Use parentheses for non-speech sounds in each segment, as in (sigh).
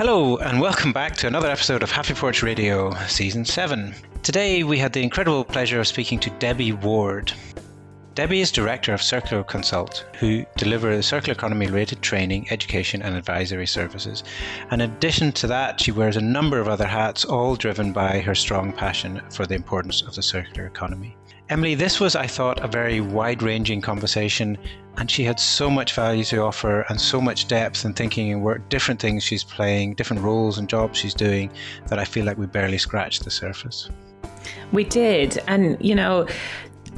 Hello, and welcome back to another episode of HappyPorch Radio, Season 7. Today we had the incredible pleasure of speaking to Debbie Ward. Debbie is director of Cirklo Consult, who deliver circular economy related training, education, and advisory services. In addition to that, she wears a number of other hats, all driven by her strong passion for the importance of the circular economy. Emily, this was, I thought, a very wide ranging conversation, and she had so much value to offer and so much depth in thinking and work, different things she's playing, different roles and jobs she's doing, that I feel like we barely scratched the surface. We did. And, you know,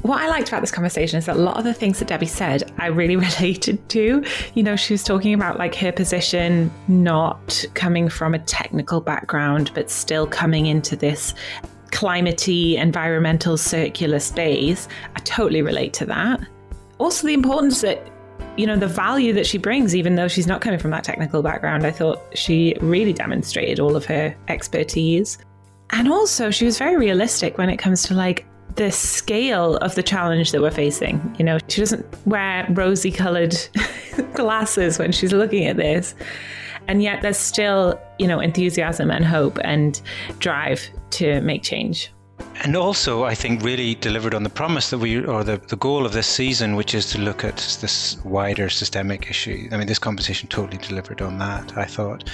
what I liked about this conversation is that a lot of the things that Debbie said I really (laughs) related to. You know, she was talking about like her position not coming from a technical background, but still coming into this climatey, environmental, circular space. I totally relate to that. Also, the importance that you know the value that she brings even though she's not coming from that technical background i thought she really demonstrated all of her expertise and also she was very realistic when it comes to like the scale of the challenge that we're facing. You know, she doesn't wear rosy colored (laughs) glasses when she's looking at this. And yet there's still, you know, enthusiasm and hope and drive to make change. And also, I think, really delivered on the promise that we, or the, the goal of this season, which is to look at this wider systemic issue. I mean, this competition totally delivered on that, I thought.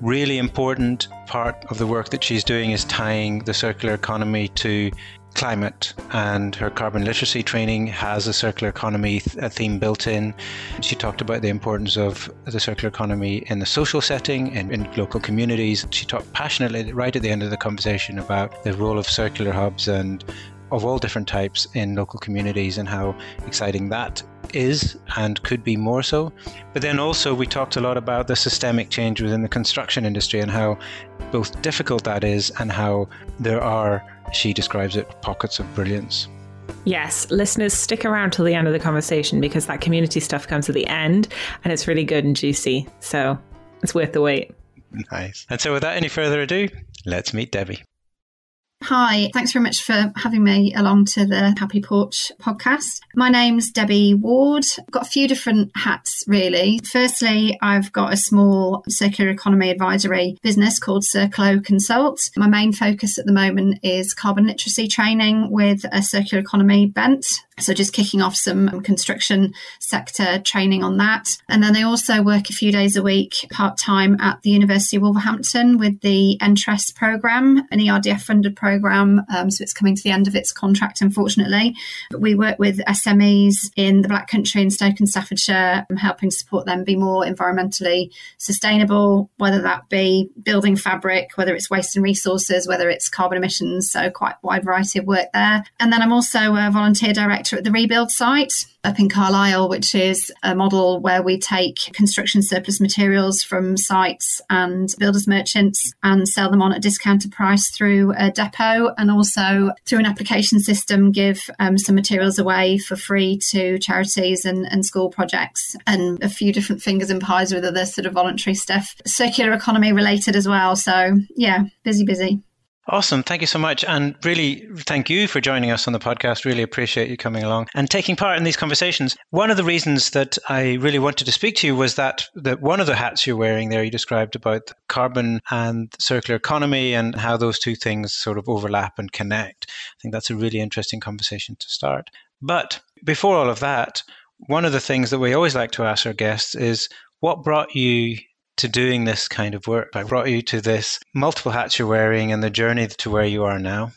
Really important part of the work that she's doing is tying the circular economy to climate and her carbon literacy training has a circular economy th- theme built in. She talked about the importance of the circular economy in the social setting and in local communities. She talked passionately right at the end of the conversation about the role of circular hubs and of all different types in local communities and how exciting that is and could be more so. But then also, we talked a lot about the systemic change within the construction industry and how both difficult that is and how there are she describes it pockets of brilliance. Yes, listeners, stick around till the end of the conversation because that community stuff comes at the end and it's really good and juicy. So it's worth the wait. Nice. And so, without any further ado, let's meet Debbie. Hi, thanks very much for having me along to the HappyPorch podcast. My name's Debbie Ward. I've got a few different hats, really. Firstly, I've got a small circular economy advisory business called Cirklo Consult. My main focus at the moment is carbon literacy training with a circular economy bent. So just kicking off some construction sector training on that. And then I also work a few days a week part time at the University of Wolverhampton with the ENTRESS program, an ERDF funded program. Um, so it's coming to the end of its contract, unfortunately. But we work with SMEs in the Black Country and Stoke and Staffordshire, um, helping support them be more environmentally sustainable, whether that be building fabric, whether it's waste and resources, whether it's carbon emissions. So quite a wide variety of work there. And then I'm also a volunteer director at the Rebuild site up in Carlisle, which is a model where we take construction surplus materials from sites and builders merchants and sell them on at discounted price through a depot and also through an application system give um, some materials away for free to charities and, and school projects and a few different fingers and pies with other sort of voluntary stuff, circular economy related as well. So yeah, busy, busy. Awesome. Thank you so much. And really, thank you for joining us on the podcast. Really appreciate you coming along and taking part in these conversations. One of the reasons that I really wanted to speak to you was that, that one of the hats you're wearing there, you described about carbon and circular economy and how those two things sort of overlap and connect. I think that's a really interesting conversation to start. But before all of that, one of the things that we always like to ask our guests is what brought you to doing this kind of work? I brought you to this multiple hats you're wearing and the journey to where you are now?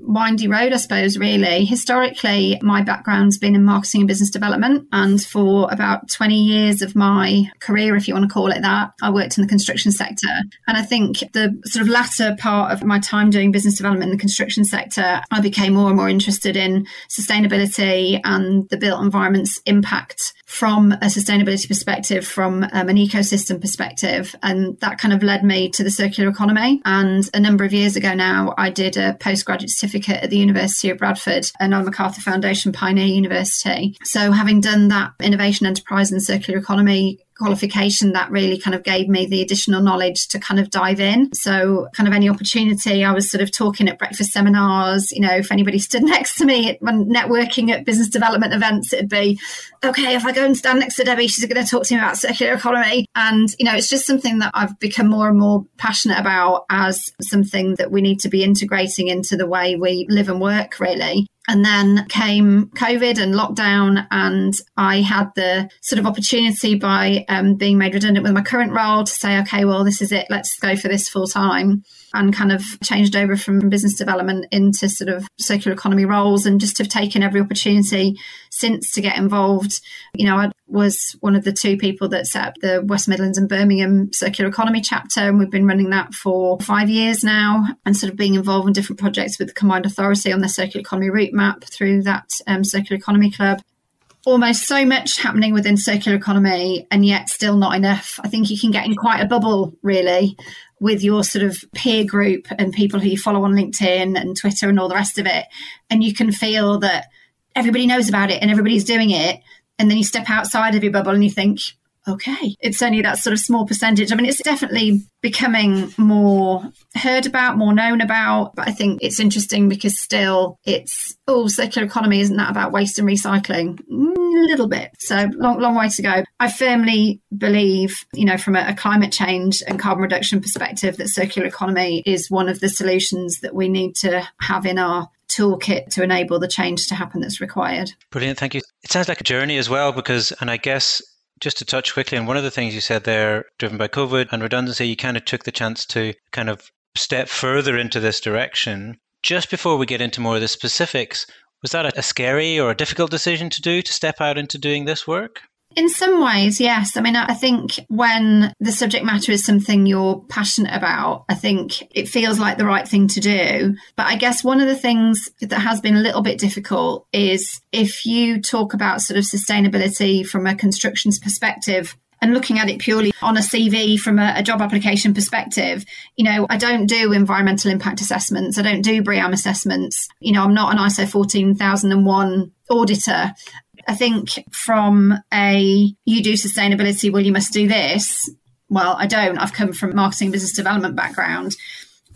windy road, I suppose, really. Historically, my background's been in marketing and business development. And for about 20 years of my career, if you want to call it that, I worked in the construction sector. And I think the sort of latter part of my time doing business development in the construction sector, I became more and more interested in sustainability and the built environment's impact from a sustainability perspective, from um, an ecosystem perspective. And that kind of led me to the circular economy. And a number of years ago now, I did a postgraduate certificate at the University of Bradford, an Ellen MacArthur Foundation Pioneer University. So, having done that innovation enterprise and circular economy qualification that really kind of gave me the additional knowledge to kind of dive in. So, kind of any opportunity, I was sort of talking at breakfast seminars. You know, if anybody stood (laughs) next to me when networking at business development events, it'd be, okay, if I go and stand next to Debbie, she's going to talk to me about circular economy. And, you know, it's just something that I've become more and more passionate about as something that we need to be integrating into the way we live and work, really. And then came COVID and lockdown, and I had the sort of opportunity by um, being made redundant with my current role to say, okay, well, this is it, let's go for this full time and kind of changed over from business development into sort of circular economy roles and just have taken every opportunity since to get involved. You know, I was one of the two people that set up the West Midlands and Birmingham circular economy chapter, and we've been running that for five years now and sort of being involved in different projects with the combined authority on the circular economy route map through that um, circular economy club almost so much happening within circular economy and yet still not enough. I think you can get in quite a bubble really with your sort of peer group and people who you follow on LinkedIn and Twitter and all the rest of it. And you can feel that everybody knows about it and everybody's doing it. And then you step outside of your bubble and you think, okay, it's only that sort of small percentage. I mean, it's definitely becoming more heard about, more known about. But I think it's interesting because still it's, oh, circular economy, isn't that about waste and recycling? Mm, a little bit. So long, long way to go. I firmly believe, you know, from a, a climate change and carbon reduction perspective, that circular economy is one of the solutions that we need to have in our toolkit to enable the change to happen that's required. Brilliant. Thank you. It sounds like a journey as well, because, and I guess just to touch quickly on one of the things you said there, driven by COVID and redundancy, you kind of took the chance to kind of step further into this direction. Just before we get into more of the specifics, was that a scary or a difficult decision to do to step out into doing this work? In some ways, yes. I mean, I think when the subject matter is something you're passionate about, I think it feels like the right thing to do. But I guess one of the things that has been a little bit difficult is if you talk about sort of sustainability from a constructions perspective, and looking at it purely on a CV from a, a, job application perspective, you know, I don't do environmental impact assessments. I don't do BREEAM assessments. You know, I'm not an ISO 14001 auditor. I think from a you do sustainability, well, you must do this. Well, I don't. I've come from marketing business development background.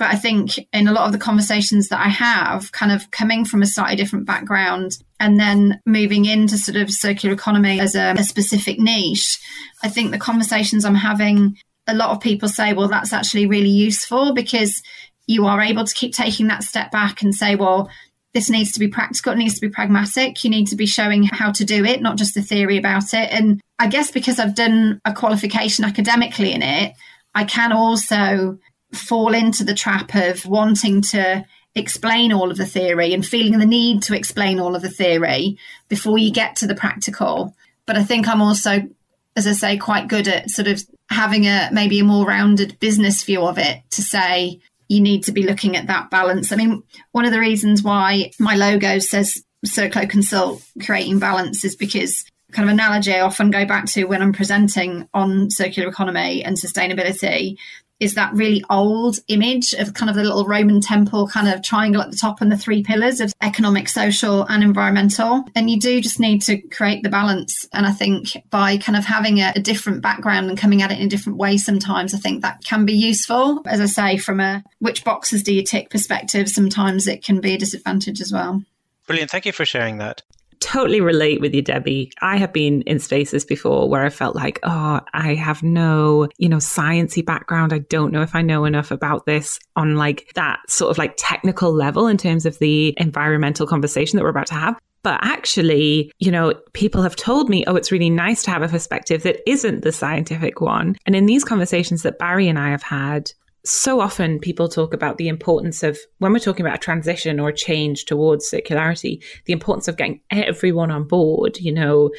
But I think in a lot of the conversations that I have, kind of coming from a slightly different background and then moving into sort of circular economy as a, a specific niche, I think the conversations I'm having, a lot of people say, well, that's actually really useful because you are able to keep taking that step back and say, well, this needs to be practical, it needs to be pragmatic. You need to be showing how to do it, not just the theory about it. And I guess because I've done a qualification academically in it, I can also fall into the trap of wanting to explain all of the theory and feeling the need to explain all of the theory before you get to the practical. But I think I'm also, as I say, quite good at sort of having a maybe a more rounded business view of it to say you need to be looking at that balance. I mean, one of the reasons why my logo says Cirklo Consult creating balance is because kind of analogy I often go back to when I'm presenting on circular economy and sustainability is that really old image of kind of the little Roman temple kind of triangle at the top and the three pillars of economic, social, and environmental. And you do just need to create the balance. And I think by kind of having a, a different background and coming at it in a different way sometimes, I think that can be useful. As I say, from a which boxes do you tick perspective, sometimes it can be a disadvantage as well. Brilliant. Thank you for sharing that totally relate with you, Debbie. I have been in spaces before where I felt like, oh, I have no, you know, sciency background. I don't know if I know enough about this on like that sort of like technical level in terms of the environmental conversation that we're about to have. But actually, you know, people have told me, oh, it's really nice to have a perspective that isn't the scientific one. And in these conversations that Barry and I have had, so often people talk about the importance of when we're talking about a transition or a change towards circularity the importance of getting everyone on board you know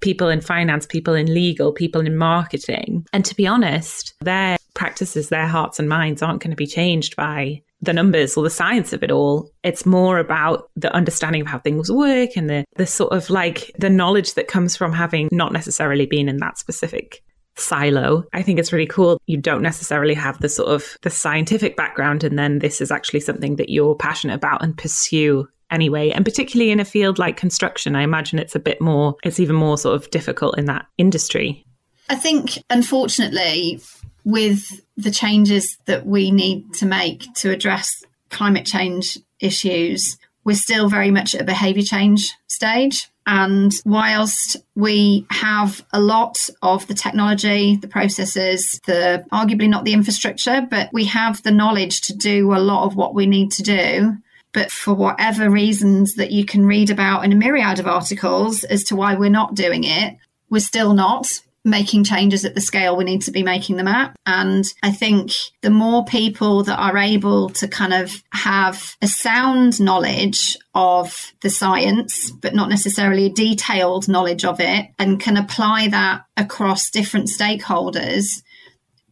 people in finance people in legal people in marketing. And to be honest their practices their hearts and minds aren't going to be changed by the numbers or the science of it all. It's more about the understanding of how things work and the the sort of like the knowledge that comes from having not necessarily been in that specific silo. I think it's really cool. You don't necessarily have the sort of the scientific background and then this is actually something that you're passionate about and pursue anyway. And particularly in a field like construction, I imagine it's a bit more it's even more sort of difficult in that industry. I think, unfortunately, with the changes that we need to make to address climate change issues, we're still very much at a behaviour change stage. And whilst we have a lot of the technology, the processes, the arguably not the infrastructure, but we have the knowledge to do a lot of what we need to do. But for whatever reasons that you can read about in a myriad of articles as to why we're not doing it, we're still not making changes at the scale we need to be making them at. And I think the more people that are able to kind of have a sound knowledge of the science, but not necessarily a detailed knowledge of it, and can apply that across different stakeholders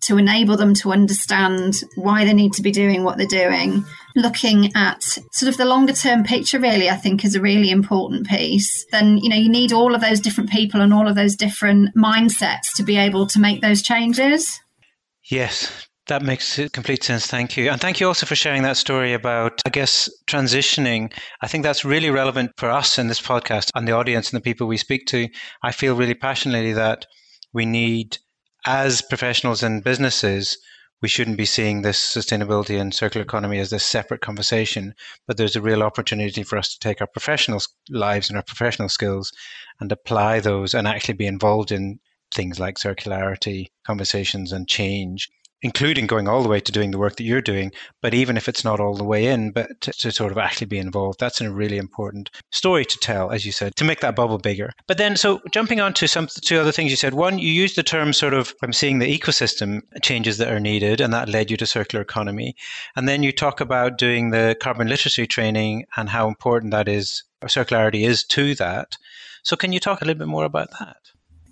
to enable them to understand why they need to be doing what they're doing looking at sort of the longer term picture really i think is a really important piece then you know you need all of those different people and all of those different mindsets to be able to make those changes yes that makes complete sense. Thank you. And thank you also for sharing that story about, I guess, transitioning. I think that's really relevant for us in this podcast and the audience and the people we speak to. I feel really passionately that we need, as professionals and businesses, we shouldn't be seeing this sustainability and circular economy as this separate conversation, but there's a real opportunity for us to take our professional lives and our professional skills and apply those and actually be involved in things like circularity conversations and change including going all the way to doing the work that you're doing. But even if it's not all the way in, but to, to, sort of actually be involved, that's a really important story to tell, as you said, to make that bubble bigger. But then, so jumping on to some two other things you said. One, you used the term sort of, I'm seeing the ecosystem changes that are needed, and that led you to circular economy. And then you talk about doing the carbon literacy training and how important that is, or circularity is to that. So, can you talk a little bit more about that?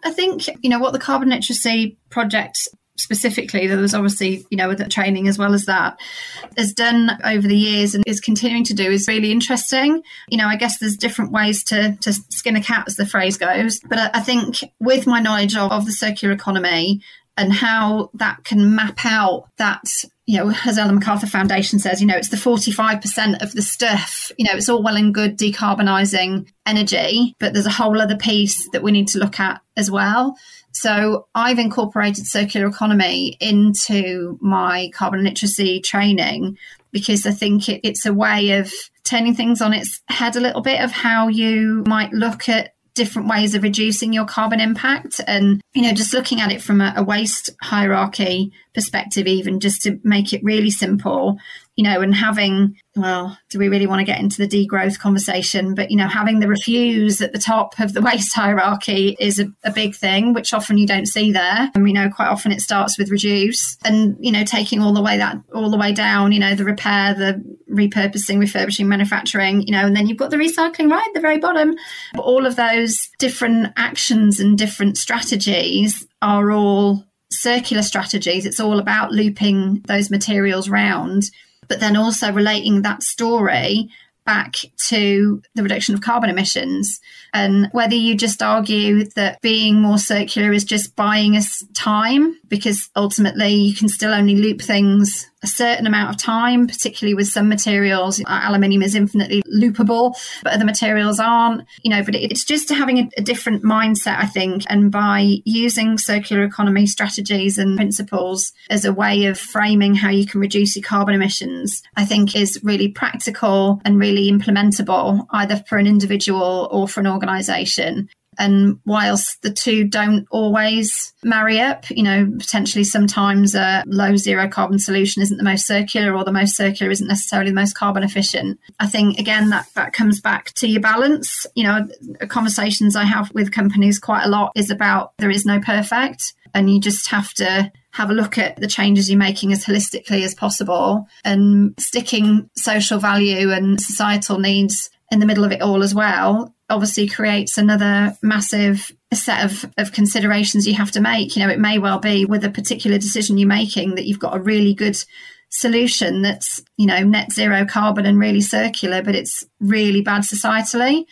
I think, you know, what the Carbon Literacy Project specifically there was obviously you know the training as well as that has done over the years and is continuing to do is really interesting you know i guess there's different ways to to skin a cat as the phrase goes but i, I think with my knowledge of, of the circular economy and how that can map out that you know, as Ellen MacArthur Foundation says, you know, it's the 45% of the stuff, you know, it's all well and good decarbonising energy, but there's a whole other piece that we need to look at as well. So I've incorporated circular economy into my carbon literacy training because I think it, it's a way of turning things on its head a little bit of how you might look at different ways of reducing your carbon impact. And you know just looking at it from a, a waste hierarchy perspective even just to make it really simple you know, and having, well, do we really want to get into the degrowth conversation? But, you know, having the refuse at the top of the (laughs) waste hierarchy is a, a big thing, which often you don't see there. And, we know, quite often it starts with reduce and, you know, taking all the way that, all the way down, you know, the repair, the repurposing, refurbishing, manufacturing, you know, and then you've got the recycling right at the very bottom. But all of those different actions and different strategies are all circular strategies. It's all about looping those materials round but then also relating that story back to the reduction of carbon emissions. And whether you just argue that being more circular is just buying us time, because ultimately you can still only loop things a certain amount of time, particularly with some materials. Uh, aluminium is infinitely loopable, but other materials aren't, you know, but it's just having a, a different mindset, I think. And by using circular economy strategies and principles as a way of framing how you can reduce your carbon emissions, I think is really practical and really implementable, either for an individual or for an organization. And whilst the two don't always marry up, you know, potentially sometimes a low zero carbon solution isn't the most circular or the most circular isn't necessarily the most carbon efficient. I think, again, that, that comes back to your balance. You know, conversations I have with companies quite a lot is about there is no perfect and you just have to have a look at the changes you're making as holistically as possible and sticking social value and societal needs in the middle of it all as well obviously creates another massive set of, of considerations you have to make. You know, it may well be with a particular decision you're making that you've got a really good solution that's, you know, net zero carbon and really circular, but it's really bad societally.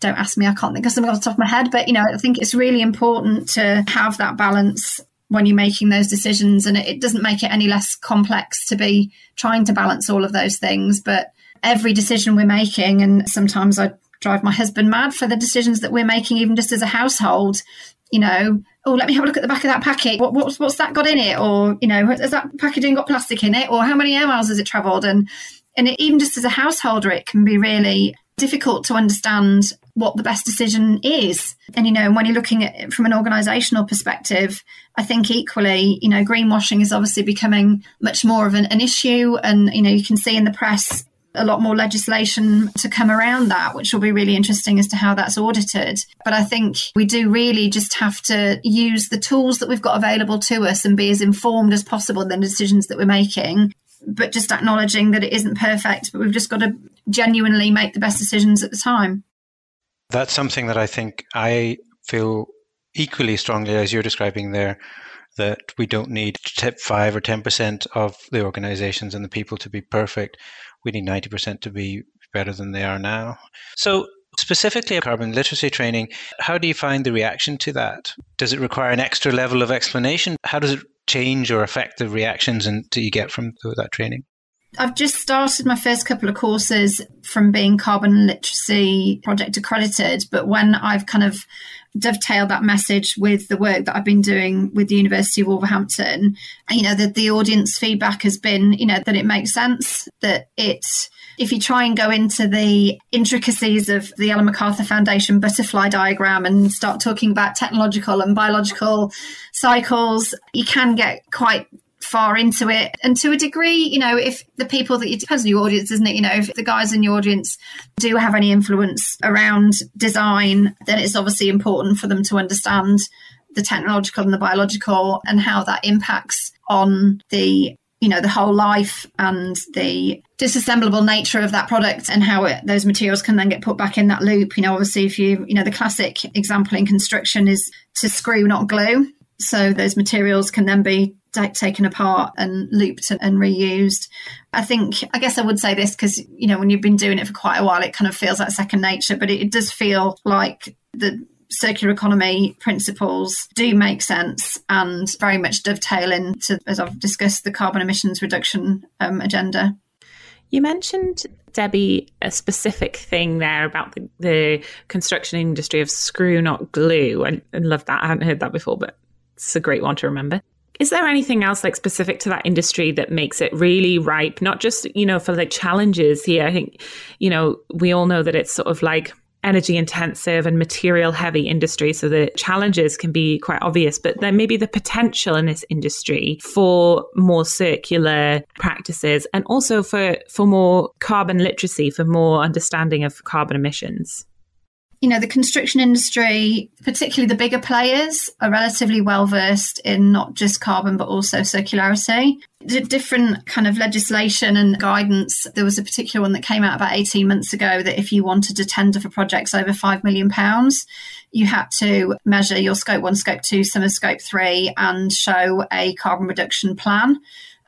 Don't ask me, I can't think of something off the top of my head, but, you know, I think it's really important to have that balance when you're making those decisions. And it, it doesn't make it any less complex to be trying to balance all of those things. But every decision we're making, and sometimes I drive my husband mad for the decisions that we're making, even just as a household. You know, oh, let me have a look at the back of that packet. What, what's, what's that got in it? Or, you know, has that packaging got plastic in it? Or how many air miles has it travelled? And, and it, even just as a householder, it can be really difficult to understand what the best decision is. And, you know, when you're looking at it from an organisational perspective, I think equally, you know, greenwashing is obviously becoming much more of an, an issue. And, you know, you can see in the press a lot more legislation to come around that, which will be really interesting as to how that's audited. But I think we do really just have to use the tools that we've got available to us and be as informed as possible in the decisions that we're making. But just acknowledging that it isn't perfect, but we've just got to genuinely make the best decisions at the time. That's something that I think I feel equally strongly as you're describing there that we don't need 5 or 10% of the organizations and the people to be perfect we need 90% to be better than they are now. So, specifically a carbon literacy training, how do you find the reaction to that? Does it require an extra level of explanation? How does it change or affect the reactions and do you get from that training? I've just started my first couple of courses from being carbon literacy project accredited, but when I've kind of dovetailed that message with the work that I've been doing with the University of Wolverhampton, you know, that the audience feedback has been, you know, that it makes sense, that it if you try and go into the intricacies of the Ellen MacArthur Foundation butterfly diagram and start talking about technological and biological cycles, you can get quite far into it. And to a degree, you know, if the people that you depends on your audience, isn't it? You know, if the guys in your audience do have any influence around design, then it's obviously important for them to understand the technological and the biological and how that impacts on the you know the whole life and the disassemblable nature of that product and how it, those materials can then get put back in that loop you know obviously if you you know the classic example in construction is to screw not glue so those materials can then be taken apart and looped and, and reused. I think, I guess I would say this because, you know, when you've been doing it for quite a while, it kind of feels like second nature, but it, it does feel like the circular economy principles do make sense and very much dovetail into, as I've discussed, the carbon emissions reduction um, agenda. You mentioned, Debbie, a specific thing there about the, the construction industry of screw, not glue. I, I love that. I hadn't heard that before, but it's a great one to remember. Is there anything else like specific to that industry that makes it really ripe? Not just, you know, for the challenges here. I think, you know, we all know that it's sort of like energy intensive and material heavy industry. So the challenges can be quite obvious, but there may be the potential in this industry for more circular practices and also for, for more carbon literacy, for more understanding of carbon emissions you know, the construction industry, particularly the bigger players, are relatively well versed in not just carbon, but also circularity. The different kind of legislation and guidance. There was a particular one that came out about 18 months ago that if you wanted to tender for projects over £5 million, you had to measure your scope one, scope two, some of scope three, and show a carbon reduction plan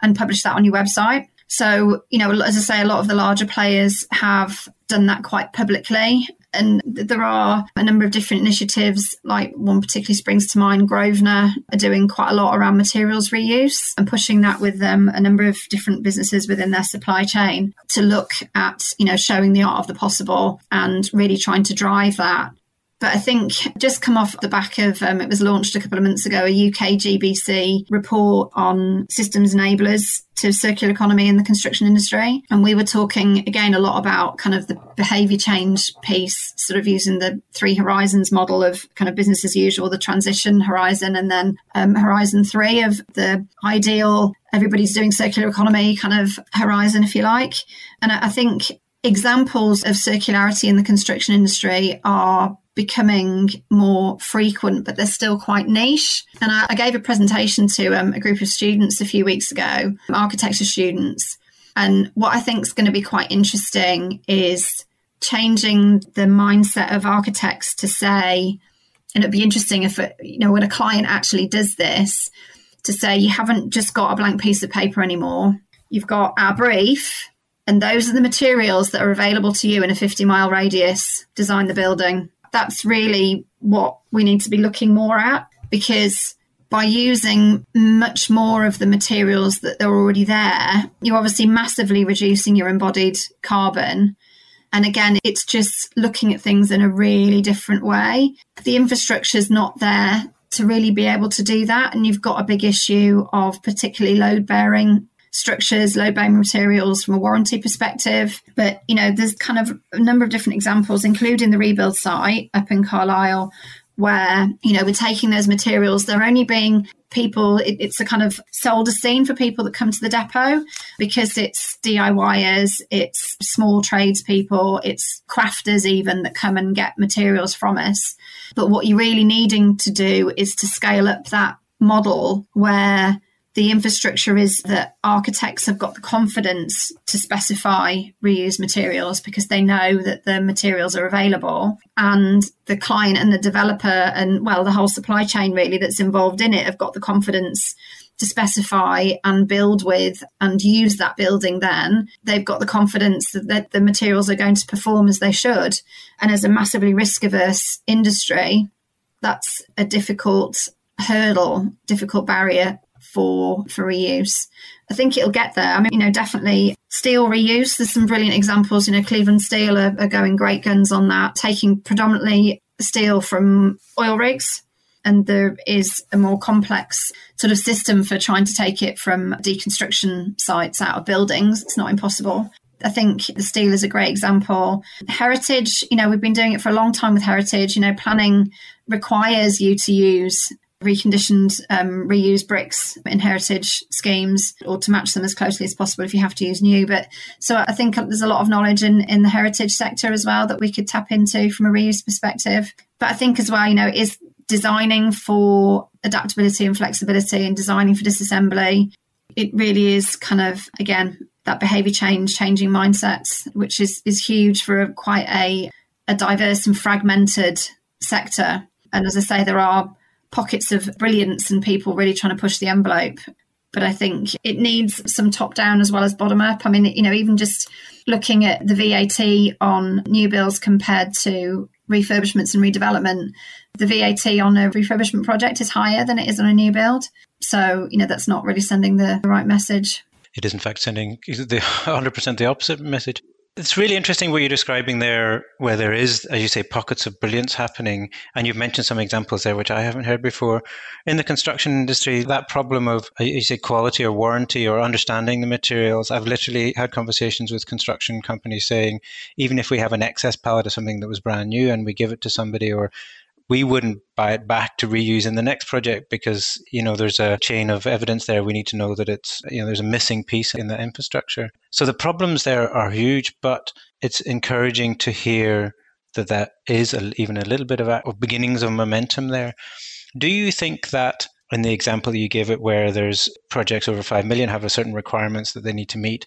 and publish that on your website. So, you know, as I say, a lot of the larger players have done that quite publicly. And there are a number of different initiatives, like one particularly springs to mind, Grosvenor are doing quite a lot around materials reuse and pushing that with them, a number of different businesses within their supply chain to look at, you know, showing the art of the possible and really trying to drive that. But I think just come off the back of um, it was launched a couple of months ago a UK GBC report on systems enablers to circular economy in the construction industry. And we were talking again a lot about kind of the behavior change piece, sort of using the three horizons model of kind of business as usual, the transition horizon, and then um, horizon three of the ideal everybody's doing circular economy kind of horizon, if you like. And I think examples of circularity in the construction industry are becoming more frequent, but they're still quite niche. And I, I gave a presentation to um, a group of students a few weeks ago, architecture students. And what I think is going to be quite interesting is changing the mindset of architects to say, and it'd be interesting if, it, you know, when a client actually does this, to say you haven't just got a blank piece of paper anymore. You've got our brief, and those are the materials that are available to you in a 50 mile radius. Design the building that's really what we need to be looking more at because by using much more of the materials that are already there, you're obviously massively reducing your embodied carbon. And again, it's just looking at things in a really different way. The infrastructure is not there to really be able to do that. And you've got a big issue of particularly load bearing structures, load bearing materials from a warranty perspective. But, you know, there's kind of a number of different examples, including the rebuild site up in Carlisle, where, you know, we're taking those materials, they're only being people, it, it's a kind of sold a scene for people that come to the depot because it's DIYers, it's small tradespeople, it's crafters even that come and get materials from us. But what you're really needing to do is to scale up that model where the infrastructure is that architects have got the confidence to specify reused materials because they know that the materials are available. And the client and the developer and well the whole supply chain really that's involved in it have got the confidence to specify and build with and use that building then. They've got the confidence that the materials are going to perform as they should. And as a massively risk averse industry that's a difficult hurdle difficult barrier for for reuse. I think it'll get there. I mean, you know, definitely steel reuse. There's some brilliant examples. You know, Cleveland Steel are, are going great guns on that, taking predominantly steel from oil rigs. And there is a more complex sort of system for trying to take it from deconstruction sites out of buildings. It's not impossible. I think the steel is a great example. Heritage, you know, we've been doing it for a long time with heritage. You know, planning requires you to use reconditioned um, reused bricks in heritage schemes or to match them as closely as possible if you have to use new. But so i think there's a lot of knowledge in, in the heritage sector as well that we could tap into from a reuse perspective. But i think as well you know is designing for adaptability and flexibility and designing for disassembly. It really is kind of again that behavior change changing mindsets which is is huge for a, quite a a diverse and fragmented sector. And as i say there are pockets of brilliance and people really trying to push the envelope. But I think it needs some top down as well as bottom up. I mean, you know, even just looking at the VAT on new builds compared to refurbishments and redevelopment, the VAT on a refurbishment project is higher than it is on a new build. So, you know, that's not really sending the, the right message. It is, in fact, sending the (laughs) 100% the opposite message. It's really interesting what you're describing there, where there is, as you say, pockets of brilliance happening. And you've mentioned some examples there, which I haven't heard before. In the construction industry, that problem of, uh, you say, quality or warranty or understanding the materials, I've literally had conversations with construction companies saying, even if we have an excess pallet of something that was brand new and we give it to somebody or we wouldn't buy it back to reuse in the next project because you know there's a chain of evidence there. We need to know that it's you know there's a missing piece in the infrastructure. So the problems there are huge but it's encouraging to hear that that is a, even a little bit of, a, of beginnings of momentum there. Do you think that in the example you give it where there's projects over 5 million have a certain requirements that they need to meet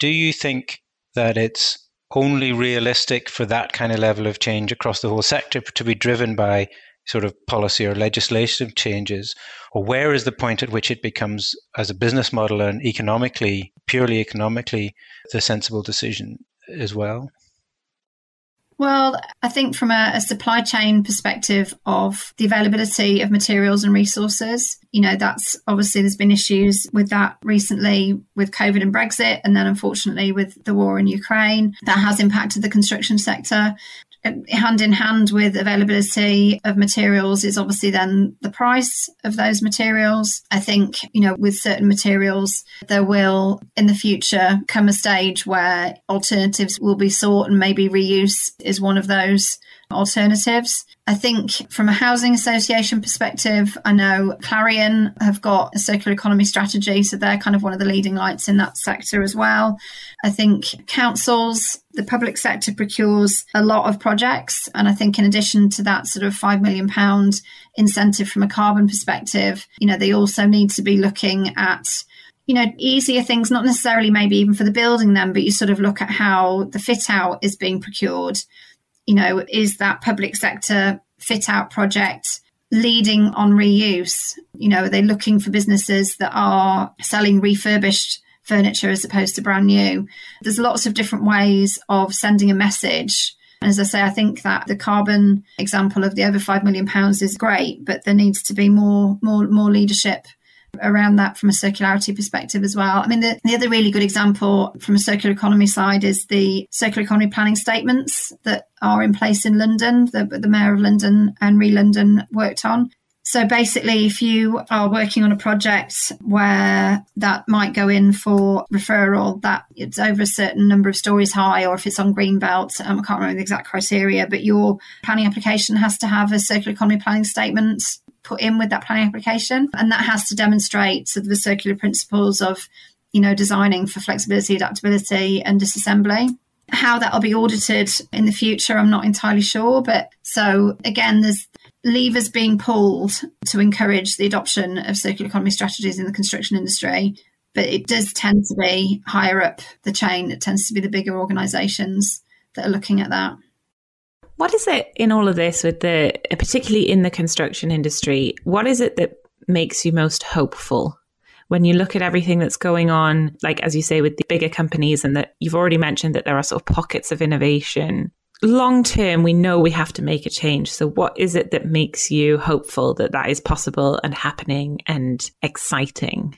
do you think that it's only realistic for that kind of level of change across the whole sector to be driven by sort of policy or legislative changes? Or where is the point at which it becomes, as a business model and economically, purely economically, the sensible decision as well? Well, I think from a, a, supply chain perspective of the availability of materials and resources, you know, that's obviously there's been issues with that recently with COVID and Brexit, and then unfortunately with the war in Ukraine. That has impacted the construction sector hand in hand with availability of materials is obviously then the price of those materials. I think, you know, with certain materials, there will in the future come a stage where alternatives will be sought and maybe reuse is one of those alternatives. I think from a housing association perspective, I know Clarion have got a circular economy strategy, so they're kind of one of the leading lights in that sector as well. I think councils, the public sector procures a lot of projects, and I think in addition to that sort of £5 million incentive from a carbon perspective, you know, they also need to be looking at you know, easier things, not necessarily maybe even for the building them, but you sort of look at how the fit out is being procured you know, is that public sector fit out project leading on reuse? You know, are they looking for businesses that are selling refurbished furniture as opposed to brand new? There's lots of different ways of sending a message. And as I say, I think that the carbon example of the over five million pounds is great, but there needs to be more, more, more leadership around that from a circularity perspective as well. I mean, the, the other really good example from a circular economy side is the circular economy planning statements that are in place in London, the, the Mayor of London and ReLondon worked on. So basically, if you are working on a project where that might go in for referral, that it's over a certain number of stories high, or if it's on Greenbelt, um, I can't remember the exact criteria, but your planning application has to have a circular economy planning statement put in with that planning application. And that has to demonstrate sort of the circular principles of, you know, designing for flexibility, adaptability, and disassembly. How that'll be audited in the future, I'm not entirely sure. But so again, there's levers being pulled to encourage the adoption of circular economy strategies in the construction industry. But it does tend to be higher up the chain. It tends to be the bigger organisations that are looking at that. What is it in all of this with the, particularly in the construction industry, what is it that makes you most hopeful when you look at everything that's going on, like as you say, with the bigger companies, and that you've already mentioned that there are sort of pockets of innovation. Long term, we know we have to make a change. So, what is it that makes you hopeful that that is possible and happening and exciting?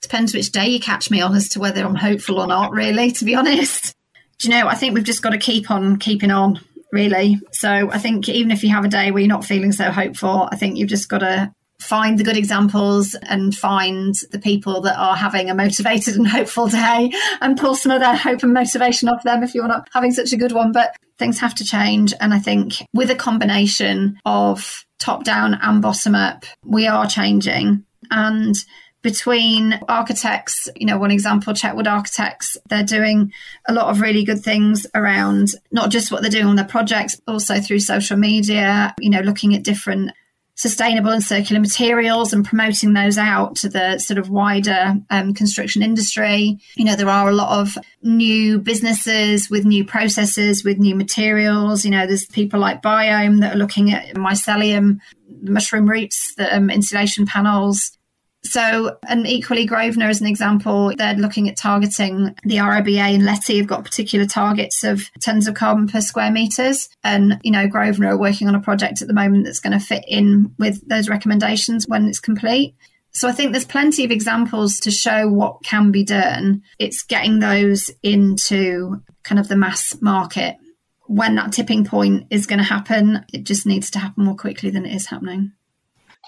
Depends which day you catch me on as to whether I'm hopeful or not, really, to be honest. Do you know, I think we've just got to keep on keeping on really. So I think even if you have a day where you're not feeling so hopeful, I think you've just got to find the good examples and find the people that are having a motivated and hopeful day and pull some of their hope and motivation off them if you're not having such a good one. But things have to change. And I think with a combination of top down and bottom up, we are changing. And between architects, you know, one example, Chetwood Architects, they're doing a lot of really good things around not just what they're doing on their projects, also through social media, you know, looking at different sustainable and circular materials and promoting those out to the sort of wider um, construction industry. You know, there are a lot of new businesses with new processes, with new materials. You know, there's people like Biohm that are looking at mycelium, mushroom roots, the um, insulation panels. So, and equally, Grosvenor as an example, they're looking at targeting the RIBA and LETI have got particular targets of tons of carbon per square metres. And, you know, Grosvenor are working on a project at the moment that's going to fit in with those recommendations when it's complete. So I think there's plenty of examples to show what can be done. It's getting those into kind of the mass market. When that tipping point is going to happen, it just needs to happen more quickly than it is happening.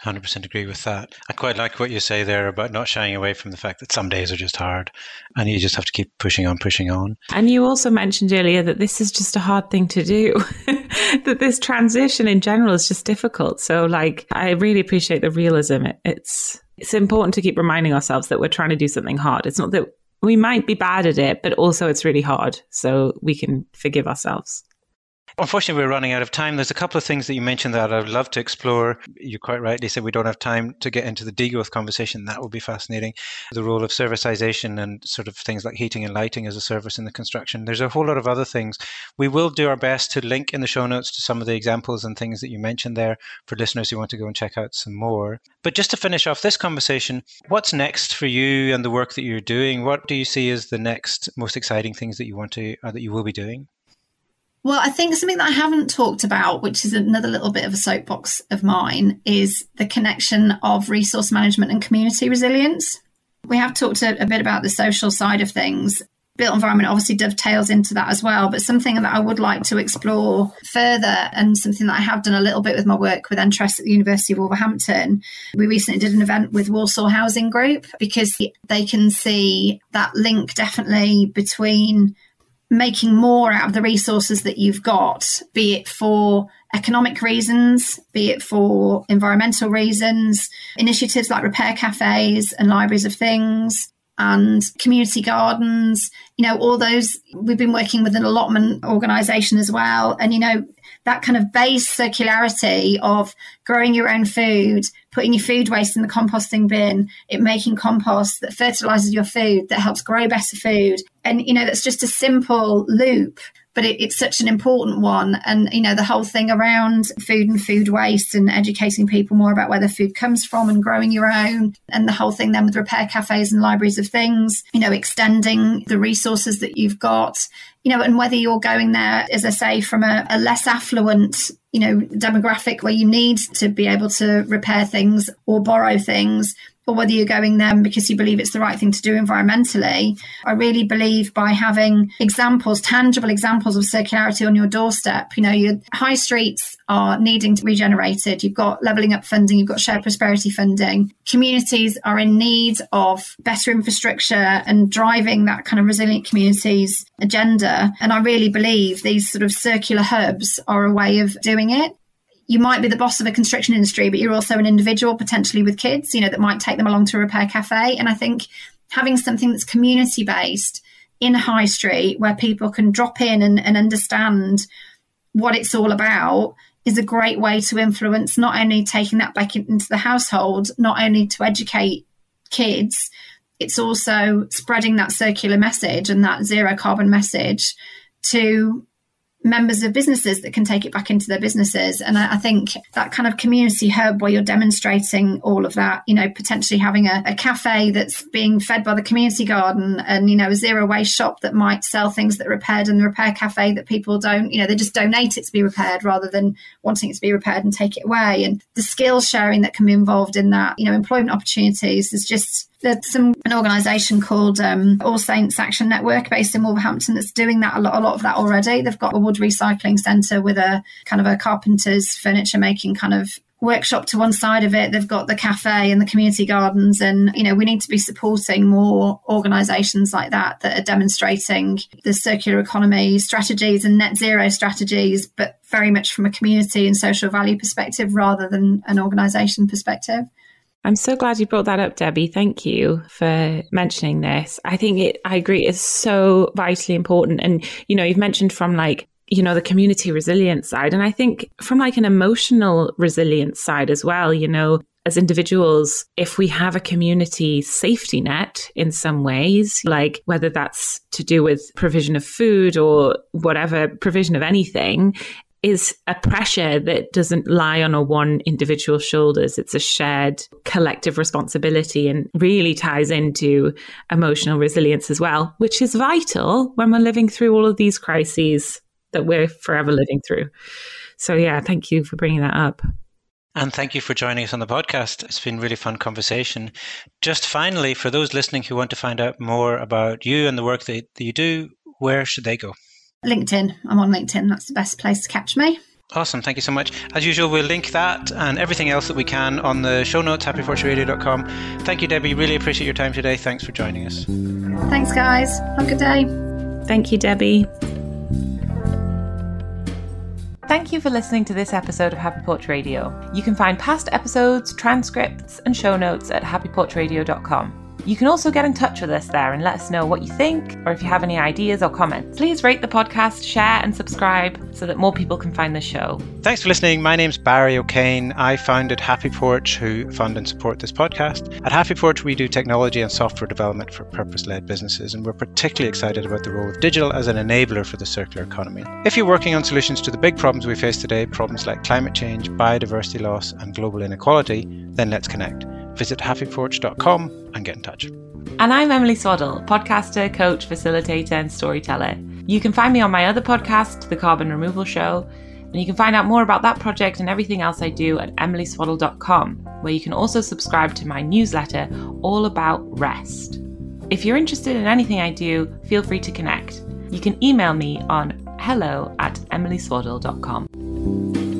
100% agree with that. I quite like what you say there about not shying away from the fact that some days are just hard and you just have to keep pushing on, pushing on. And you also mentioned earlier that this is just a hard thing to do, (laughs) that this transition in general is just difficult. So, like, I really appreciate the realism. It's, it's important to keep reminding ourselves that we're trying to do something hard. It's not that we might be bad at it, but also it's really hard. So we can forgive ourselves. Unfortunately, we're running out of time. There's a couple of things that you mentioned that I'd love to explore. You quite rightly said we don't have time to get into the degrowth conversation. That would be fascinating. The role of servicization and sort of things like heating and lighting as a service in the construction. There's a whole lot of other things. We will do our best to link in the show notes to some of the examples and things that you mentioned there for listeners who want to go and check out some more. But just to finish off this conversation, what's next for you and the work that you're doing? What do you see as the next most exciting things that you want to, or that you will be doing? Well, I think something that I haven't talked about, which is another little bit of a soapbox of mine, is the connection of resource management and community resilience. We have talked a, a bit about the social side of things. Built environment obviously dovetails into that as well, but something that I would like to explore further and something that I have done a little bit with my work with ENTRESS at the University of Wolverhampton. We recently did an event with Walsall Housing Group because they can see that link definitely between making more out of the resources that you've got, be it for economic reasons, be it for environmental reasons, initiatives like repair cafes and libraries of things and community gardens, you know, all those we've been working with an allotment organization as well. And, you know, that kind of base circularity of growing your own food, putting your food waste in the composting bin, it making compost that fertilizes your food, that helps grow better food. And, you know, that's just a simple loop but it, it's such an important one. And, you know, the whole thing around food and food waste and educating people more about where the food comes from and growing your own. And the whole thing then with repair cafes and libraries of things, you know, extending the resources that you've got, you know, and whether you're going there, as I say, from a, a less affluent you know demographic where you need to be able to repair things or borrow things or whether you're going there because you believe it's the right thing to do environmentally. I really believe by having examples, tangible examples of circularity on your doorstep. You know, your high streets are needing to be regenerated. You've got levelling up funding, you've got shared prosperity funding. Communities are in need of better infrastructure and driving that kind of resilient communities agenda. And I really believe these sort of circular hubs are a way of doing it you might be the boss of a construction industry, but you're also an individual potentially with kids, you know, that might take them along to a repair cafe. And I think having something that's community based in High Street where people can drop in and, and understand what it's all about is a great way to influence not only taking that back into the household, not only to educate kids, it's also spreading that circular message and that zero carbon message to members of businesses that can take it back into their businesses. And I, I, think that kind of community hub where you're demonstrating all of that, you know, potentially having a, a, cafe that's being fed by the community garden and, you know, a zero waste shop that might sell things that are repaired and the repair cafe that people don't, you know, they just donate it to be repaired rather than wanting it to be repaired and take it away. And the skills sharing that can be involved in that, you know, employment opportunities is just there's some an organisation called um, All Saints Action Network based in Wolverhampton that's doing that a lot, a lot of that already. They've got a wood recycling centre with a kind of a carpenter's furniture making kind of workshop to one side of it. They've got the cafe and the community gardens, and you know we need to be supporting more organisations like that that are demonstrating the circular economy strategies and net zero strategies, but very much from a community and social value perspective rather than an organisation perspective. I'm so glad you brought that up, Debbie. Thank you for mentioning this. I think it, I agree, it's so vitally important. And, you know, you've mentioned from like, you know, the community resilience side. And I think from like an emotional resilience side as well, you know, as individuals, if we have a community safety net in some ways, like whether that's to do with provision of food or whatever provision of anything, is a pressure that doesn't lie on a one individual shoulders. It's a shared collective responsibility and really ties into emotional resilience as well, which is vital when we're living through all of these crises that we're forever living through. So, yeah, thank you for bringing that up. And thank you for joining us on the podcast. It's been really fun conversation. Just finally, for those listening who want to find out more about you and the work that, that you do, where should they go? LinkedIn. I'm on LinkedIn. That's the best place to catch me. Awesome. Thank you so much. As usual, we'll link that and everything else that we can on the show notes, happyporchradio.com. Thank you, Debbie. Really appreciate your time today. Thanks for joining us. Thanks, guys. Have a good day. Thank you, Debbie. Thank you for listening to this episode of HappyPorch Radio. You can find past episodes, transcripts, and show notes at happyporchradio.com. You can also get in touch with us there and let us know what you think or if you have any ideas or comments. Please rate the podcast, share, and subscribe so that more people can find the show. Thanks for listening. My name's Barry O'Kane. I founded HappyPorch, who fund and support this podcast. At HappyPorch, we do technology and software development for purpose led businesses, and we're particularly excited about the role of digital as an enabler for the circular economy. If you're working on solutions to the big problems we face today, problems like climate change, biodiversity loss, and global inequality, then let's connect. Visit happyporch.com and get in touch. And I'm Emily Swaddle, podcaster, coach, facilitator, and storyteller. You can find me on my other podcast, The Carbon Removal Show, and you can find out more about that project and everything else I do at emilyswaddle.com, where you can also subscribe to my newsletter all about rest. If you're interested in anything I do, feel free to connect. You can email me on hello at emilyswaddle.com.